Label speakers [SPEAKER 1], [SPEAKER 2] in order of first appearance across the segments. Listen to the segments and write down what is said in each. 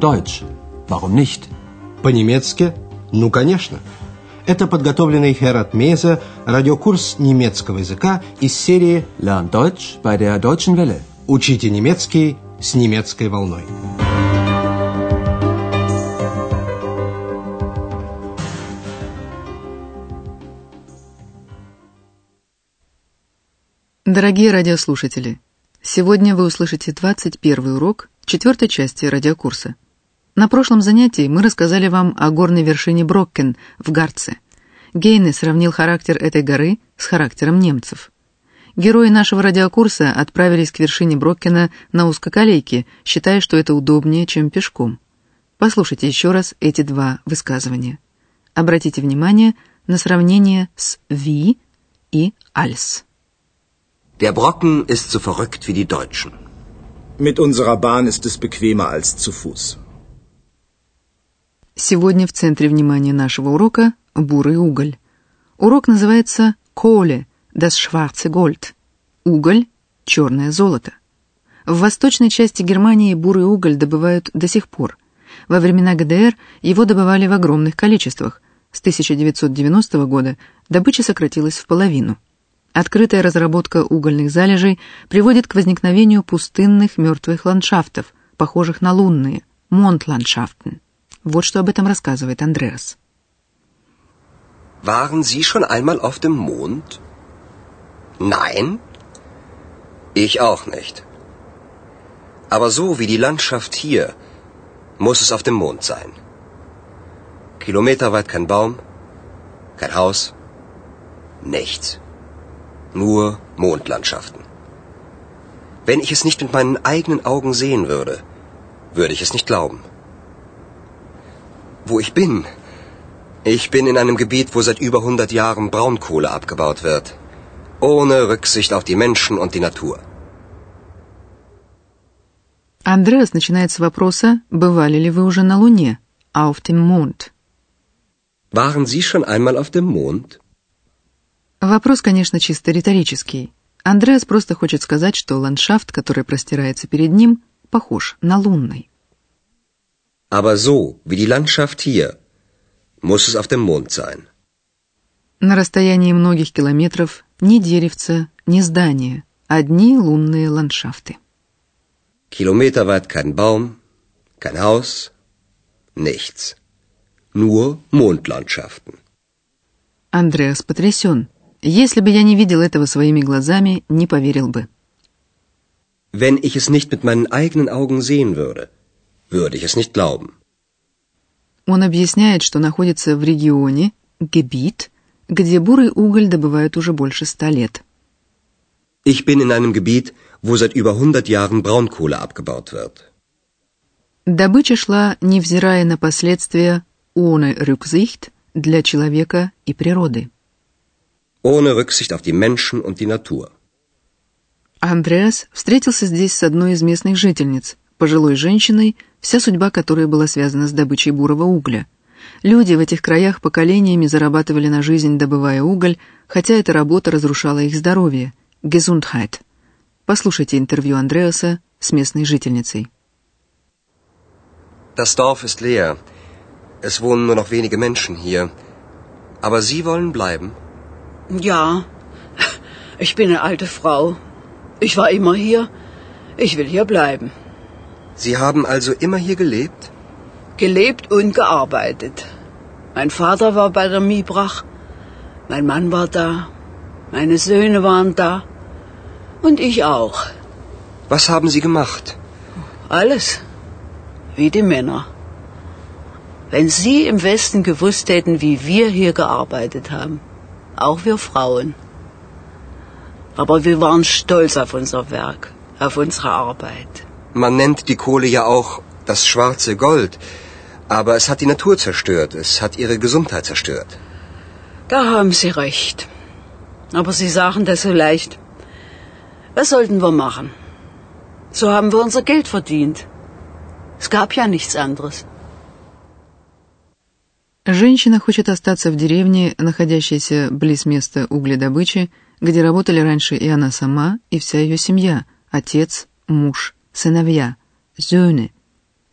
[SPEAKER 1] Deutsch. Warum nicht?
[SPEAKER 2] По-немецки? Ну, конечно. Это подготовленный Херат Мейзе радиокурс немецкого языка из серии
[SPEAKER 1] Lern Deutsch bei der Deutschen Welle.
[SPEAKER 2] «Учите немецкий с немецкой волной».
[SPEAKER 3] Дорогие радиослушатели, сегодня вы услышите 21 урок четвертой части радиокурса. На прошлом занятии мы рассказали вам о горной вершине Броккен в Гарце. Гейне сравнил характер этой горы с характером немцев. Герои нашего радиокурса отправились к вершине Броккена на узкоколейке, считая, что это удобнее, чем пешком. Послушайте еще раз эти два высказывания. Обратите внимание на сравнение с «wie» и «als».
[SPEAKER 4] Der Brocken ist so verrückt wie die Deutschen.
[SPEAKER 5] Mit unserer Bahn ist es bequemer als zu Fuß.
[SPEAKER 3] Сегодня в центре внимания нашего урока бурый уголь. Урок называется «Коле» das schwarze Gold. Уголь – черное золото. В восточной части Германии бурый уголь добывают до сих пор. Во времена ГДР его добывали в огромных количествах. С 1990 года добыча сократилась в половину. Открытая разработка угольных залежей приводит к возникновению пустынных мертвых ландшафтов, похожих на лунные, монтландшафтен. Вот что об этом рассказывает Андреас.
[SPEAKER 4] Waren Sie schon einmal auf dem Mond? Nein? Ich auch nicht. Aber so wie die Landschaft hier, muss es auf dem Mond sein. Kilometerweit kein Baum, kein Haus, nichts. Nur Mondlandschaften. Wenn ich es nicht mit meinen eigenen Augen sehen würde, würde ich es nicht glauben. Wo ich bin? Ich bin in einem Gebiet, wo seit über 100 Jahren Braunkohle abgebaut wird. Ohne Rücksicht auf die Menschen und die Natur.
[SPEAKER 3] Андреас начинает с вопроса, бывали ли вы уже на Луне, auf dem Mond.
[SPEAKER 4] Waren Sie schon einmal auf dem Mond?
[SPEAKER 3] Вопрос, конечно, чисто риторический. Андреас просто хочет сказать, что ландшафт, который простирается перед ним, похож на лунный.
[SPEAKER 4] Aber so wie die Landschaft hier, muss es auf dem Mond sein.
[SPEAKER 3] На расстоянии многих километров ни деревца, ни здания, одни лунные ландшафты.
[SPEAKER 4] Kilometerweit kein Baum, kein Haus, nichts. Nur Mondlandschaften.
[SPEAKER 3] Андреас потрясен. Если бы я не видел этого своими глазами, не поверил бы.
[SPEAKER 4] Wenn ich es nicht mit meinen eigenen Augen sehen würde, würde ich es nicht glauben.
[SPEAKER 3] Он объясняет, что находится в регионе, Gebiet, где бурый уголь добывают уже больше ста лет.
[SPEAKER 4] Ich bin in einem Gebiet, wo seit über 100 Jahren Braunkohle abgebaut wird.
[SPEAKER 3] Добыча шла, невзирая на последствия, ohne Rücksicht для человека и природы.
[SPEAKER 4] Ohne Rücksicht auf die Menschen und die Natur.
[SPEAKER 3] Андреас встретился здесь с одной из местных жительниц, пожилой женщиной, вся судьба которой была связана с добычей бурого угля. Люди в этих краях поколениями зарабатывали на жизнь, добывая уголь, хотя эта работа разрушала их здоровье. Gesundheit. Послушайте интервью Андреаса с местной жительницей.
[SPEAKER 4] Das Dorf ist leer. Es wohnen nur noch wenige Menschen hier. Aber Sie wollen bleiben?
[SPEAKER 6] Ja, ich bin eine alte Frau. Ich war immer hier. Ich will hier bleiben.
[SPEAKER 4] Sie haben also immer hier gelebt?
[SPEAKER 6] Gelebt und gearbeitet. Mein Vater war bei der Miebrach. Mein Mann war da. Meine Söhne waren da. Und ich auch.
[SPEAKER 4] Was haben Sie gemacht?
[SPEAKER 6] Alles. Wie die Männer. Wenn Sie im Westen gewusst hätten, wie wir hier gearbeitet haben. Auch wir Frauen. Aber wir waren stolz auf unser Werk, auf unsere Arbeit.
[SPEAKER 4] Man nennt die Kohle ja auch das schwarze Gold. Aber es hat die Natur zerstört. Es hat ihre Gesundheit zerstört.
[SPEAKER 6] Da haben Sie recht. Aber Sie sagen das so leicht. Was sollten wir machen? So haben wir unser Geld verdient. Es gab ja nichts anderes.
[SPEAKER 3] Женщина хочет остаться в деревне, находящейся близ места угледобычи, где работали раньше и она сама, и вся ее семья, отец, муж, сыновья, зёны.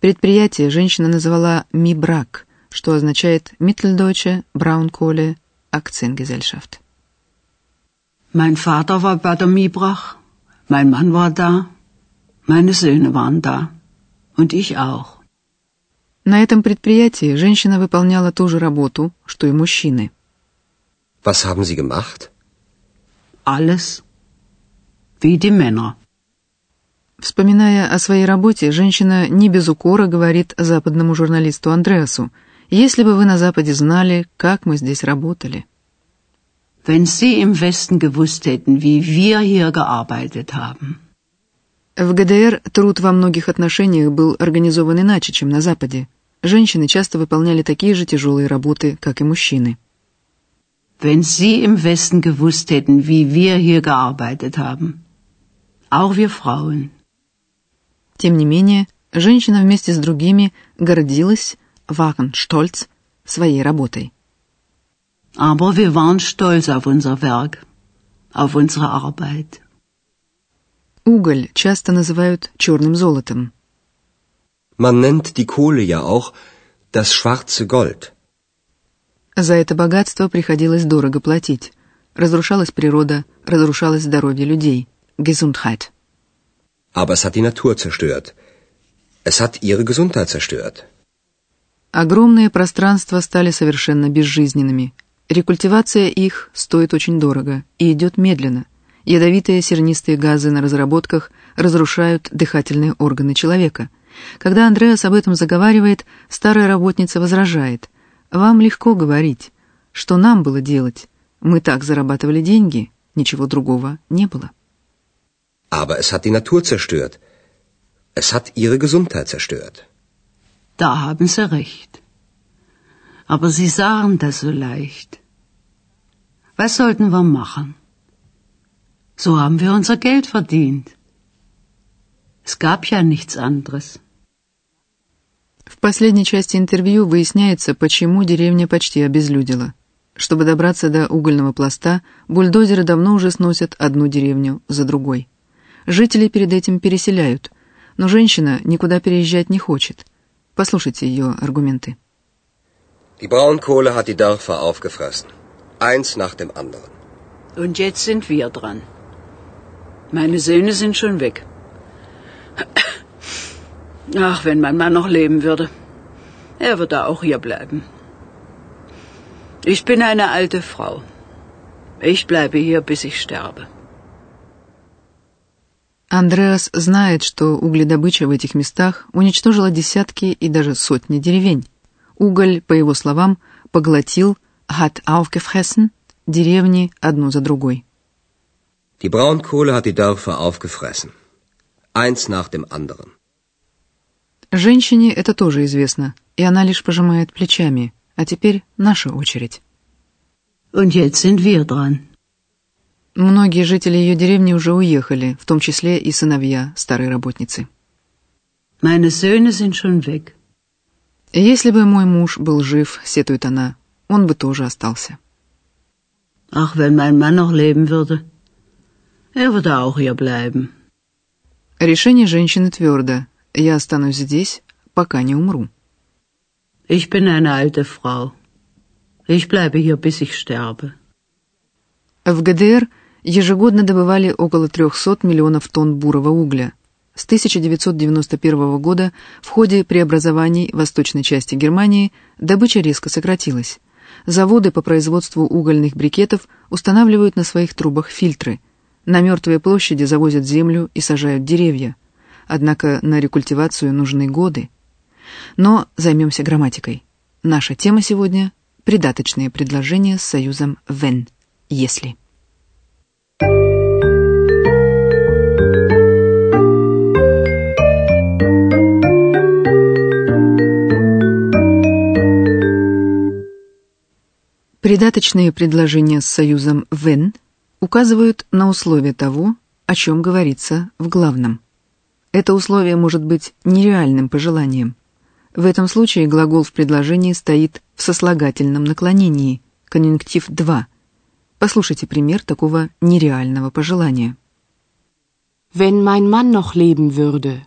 [SPEAKER 3] Предприятие женщина назвала «Мибрак», что означает «Mitteldeutsche Braunkohle Aktiengesellschaft».
[SPEAKER 6] Mein Vater war bei der Mibrach, mein Mann war da, meine Söhne waren da und ich auch.
[SPEAKER 3] На этом предприятии женщина выполняла ту же работу, что и мужчины.
[SPEAKER 4] Was haben Sie gemacht?
[SPEAKER 6] Alles wie die Männer.
[SPEAKER 3] Вспоминая о своей работе, женщина не без укора говорит западному журналисту Андреасу, «Если бы вы на Западе знали, как мы здесь работали».
[SPEAKER 6] Wenn Sie im Westen gewusst hätten, wie wir hier gearbeitet haben.
[SPEAKER 3] В ГДР труд во многих отношениях был организован иначе, чем на Западе. Женщины часто выполняли такие же тяжелые работы, как и мужчины.
[SPEAKER 6] Wenn Sie im Westen gewusst hätten, wie wir hier gearbeitet haben. Auch wir Frauen.
[SPEAKER 3] Тем не менее, женщина вместе с другими гордилась, waren stolz, своей работой.
[SPEAKER 6] Aber wir waren stolz auf unser Werk, auf unsere Arbeit.
[SPEAKER 3] Уголь часто называют черным золотом.
[SPEAKER 4] Man nennt die Kohle ja auch das schwarze Gold.
[SPEAKER 3] За это богатство приходилось дорого платить. Разрушалась природа, разрушалось здоровье людей. Gesundheit.
[SPEAKER 4] Aber es hat die Natur zerstört. Es hat ihre Gesundheit zerstört.
[SPEAKER 3] Огромные пространства стали совершенно безжизненными. Рекультивация их стоит очень дорого и идет медленно. Ядовитые сернистые газы на разработках разрушают дыхательные органы человека. Когда Андреас об этом заговаривает, старая работница возражает. «Вам легко говорить. Что нам было делать? Мы так зарабатывали деньги, ничего другого не было».
[SPEAKER 4] Aber es hat die Natur zerstört. Es hat ihre Gesundheit zerstört.
[SPEAKER 6] Da haben Sie recht. Aber Sie sagen das so leicht. Was sollten wir machen? So haben wir unser Geld verdient. Es gab ja nichts anderes.
[SPEAKER 3] В последней части интервью выясняется, почему деревня почти обезлюдила. Чтобы добраться до угольного пласта, бульдозеры давно уже сносят одну деревню за другой. Жители перед этим переселяют, но женщина никуда переезжать не хочет. Послушайте ее аргументы.
[SPEAKER 4] Die Braunkohle hat die Dörfer aufgefressen. Eins nach dem anderen.
[SPEAKER 6] Und jetzt sind wir dran. Meine Söhne sind schon weg. Ach, wenn mein Mann noch leben würde. Er würde auch hier bleiben. Ich bin eine alte Frau. Ich bleibe hier, bis ich sterbe.
[SPEAKER 3] Андреас знает, что угледобыча в этих местах уничтожила десятки и даже сотни деревень. Уголь, по его словам, поглотил hat aufgefressen деревни одну за другой.
[SPEAKER 4] Die Braunkohle hat die Dörfer aufgefressen. Eins nach dem anderen.
[SPEAKER 3] Женщине это тоже известно, и она лишь пожимает плечами. А теперь наша очередь.
[SPEAKER 6] Und jetzt sind wir dran.
[SPEAKER 3] Многие жители ее деревни уже уехали, в том числе и сыновья старой работницы.
[SPEAKER 6] Meine Söhne sind schon weg.
[SPEAKER 3] Если бы мой муж был жив, сетует она, он бы тоже остался.
[SPEAKER 6] Ach, wenn mein Mann noch leben würde. Er würde auch hier bleiben.
[SPEAKER 3] Решение женщины твердо. Я останусь здесь, пока не умру.
[SPEAKER 6] Ich bin eine alte Frau. Ich bleibe hier, bis ich sterbe.
[SPEAKER 3] В ГДР ежегодно добывали около 300 миллионов тонн бурого угля. С 1991 года в ходе преобразований восточной части Германии добыча резко сократилась. Заводы по производству угольных брикетов устанавливают на своих трубах фильтры. На мертвые площади завозят землю и сажают деревья. Однако на рекультивацию нужны годы. Но займемся грамматикой. Наша тема сегодня – придаточные предложения с союзом «wenn» – «если». Придаточные предложения с союзом «when» указывают на условие того, о чем говорится в главном. Это условие может быть нереальным пожеланием. В этом случае глагол в предложении стоит в сослагательном наклонении, конъюнктив 2. Послушайте пример такого нереального пожелания.
[SPEAKER 7] Wenn mein Mann noch leben würde.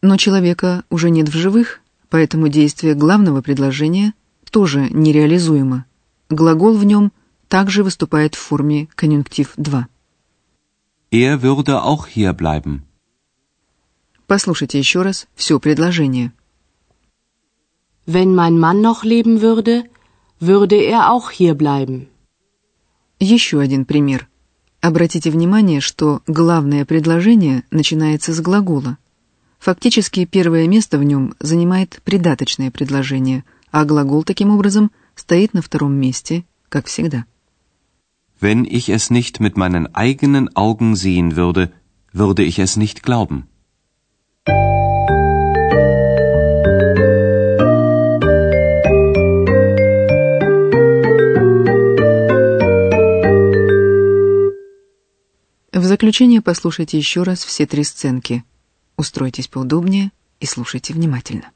[SPEAKER 3] Но человека уже нет в живых, поэтому действие главного предложения тоже нереализуемо. Глагол в нем также выступает в форме конъюнктив 2.
[SPEAKER 1] Er würde auch hier bleiben.
[SPEAKER 3] Послушайте еще раз все предложение.
[SPEAKER 7] Wenn mein Mann noch leben würde, würde er auch hier bleiben.
[SPEAKER 3] Еще один пример. Обратите внимание, что главное предложение начинается с глагола. Фактически первое место в нем занимает придаточное предложение, а глагол таким образом стоит на втором месте, как всегда.
[SPEAKER 1] Wenn ich es nicht mit meinen eigenen Augen sehen würde, würde ich es nicht glauben.
[SPEAKER 3] В заключение послушайте еще раз все три сценки. Устройтесь поудобнее и слушайте внимательно.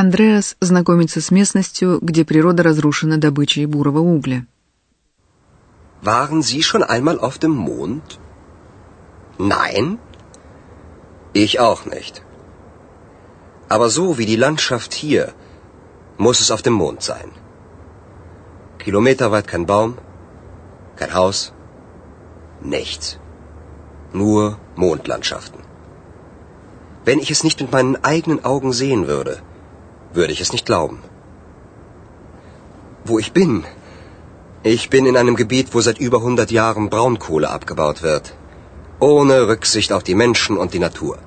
[SPEAKER 3] Андреас знакомится с местностью, где природа разрушена добычей бурого угля.
[SPEAKER 4] Waren Sie schon einmal auf dem Mond? Nein? Ich auch nicht. Aber so wie die Landschaft hier, muss es auf dem Mond sein. Kilometerweit kein Baum, kein Haus, nichts. Nur Mondlandschaften. Wenn ich es nicht mit meinen eigenen Augen sehen würde, würde ich es nicht glauben. Wo ich bin? Ich bin in einem Gebiet, wo seit über 100 Jahren Braunkohle abgebaut wird. Ohne Rücksicht auf die Menschen und die Natur.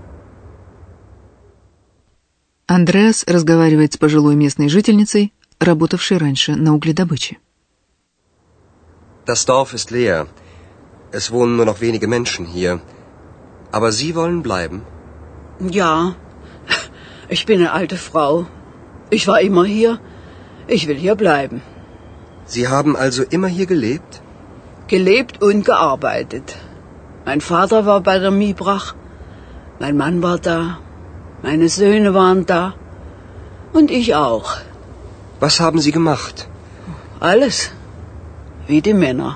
[SPEAKER 3] Андреас разговаривает с пожилой местной жительницей, работавшей раньше на угледобыче.
[SPEAKER 4] Das Dorf ist leer. Es wohnen nur noch wenige Menschen hier. Aber Sie wollen bleiben?
[SPEAKER 6] Ja, ich bin eine alte Frau. Ich war immer hier. Ich will hier bleiben.
[SPEAKER 4] Sie haben also immer hier gelebt?
[SPEAKER 6] Gelebt und gearbeitet. Mein Vater war bei der Miebrach. Mein Mann war da. Meine Söhne waren da. Und ich auch.
[SPEAKER 4] Was haben Sie gemacht?
[SPEAKER 6] Alles. Wie die Männer.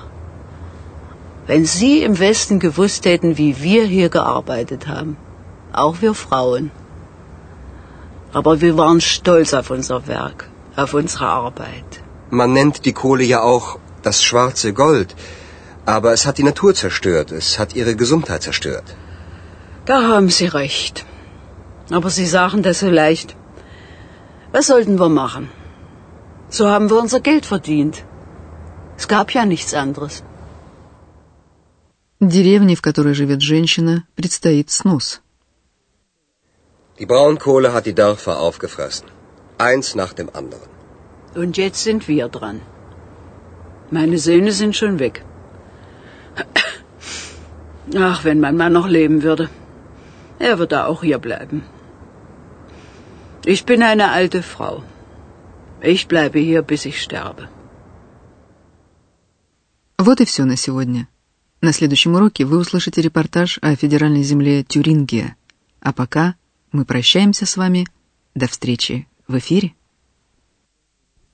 [SPEAKER 6] Wenn Sie im Westen gewusst hätten, wie wir hier gearbeitet haben. Auch wir Frauen. Aber wir waren stolz auf unser Werk, auf unsere Arbeit.
[SPEAKER 4] Man nennt die Kohle ja auch das schwarze Gold. Aber es hat die Natur zerstört. Es hat ihre Gesundheit zerstört.
[SPEAKER 6] Da haben Sie recht. Aber Sie sagen das so leicht. Was sollten wir machen? So haben wir unser Geld verdient. Es gab ja nichts anderes.
[SPEAKER 3] Деревне, в которой живет женщина, предстоит снос.
[SPEAKER 4] Die Braunkohle hat die Dörfer aufgefressen. Eins nach dem anderen.
[SPEAKER 6] Und jetzt sind wir dran. Meine Söhne sind schon weg. Ach, wenn mein Mann noch leben würde. Er würde auch hier bleiben. Ich bin eine alte Frau. Ich bleibe hier, bis ich sterbe.
[SPEAKER 3] Вот и все на сегодня. На следующем уроке вы услышите репортаж о федеральной земле Тюрингия. А пока мы прощаемся с вами. До встречи в эфире.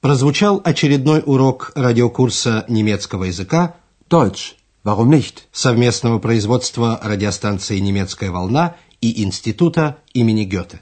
[SPEAKER 2] Прозвучал очередной урок радиокурса немецкого языка
[SPEAKER 1] Deutsch. Warum nicht?
[SPEAKER 2] совместного производства радиостанции «Немецкая волна» и Института имени Гёте.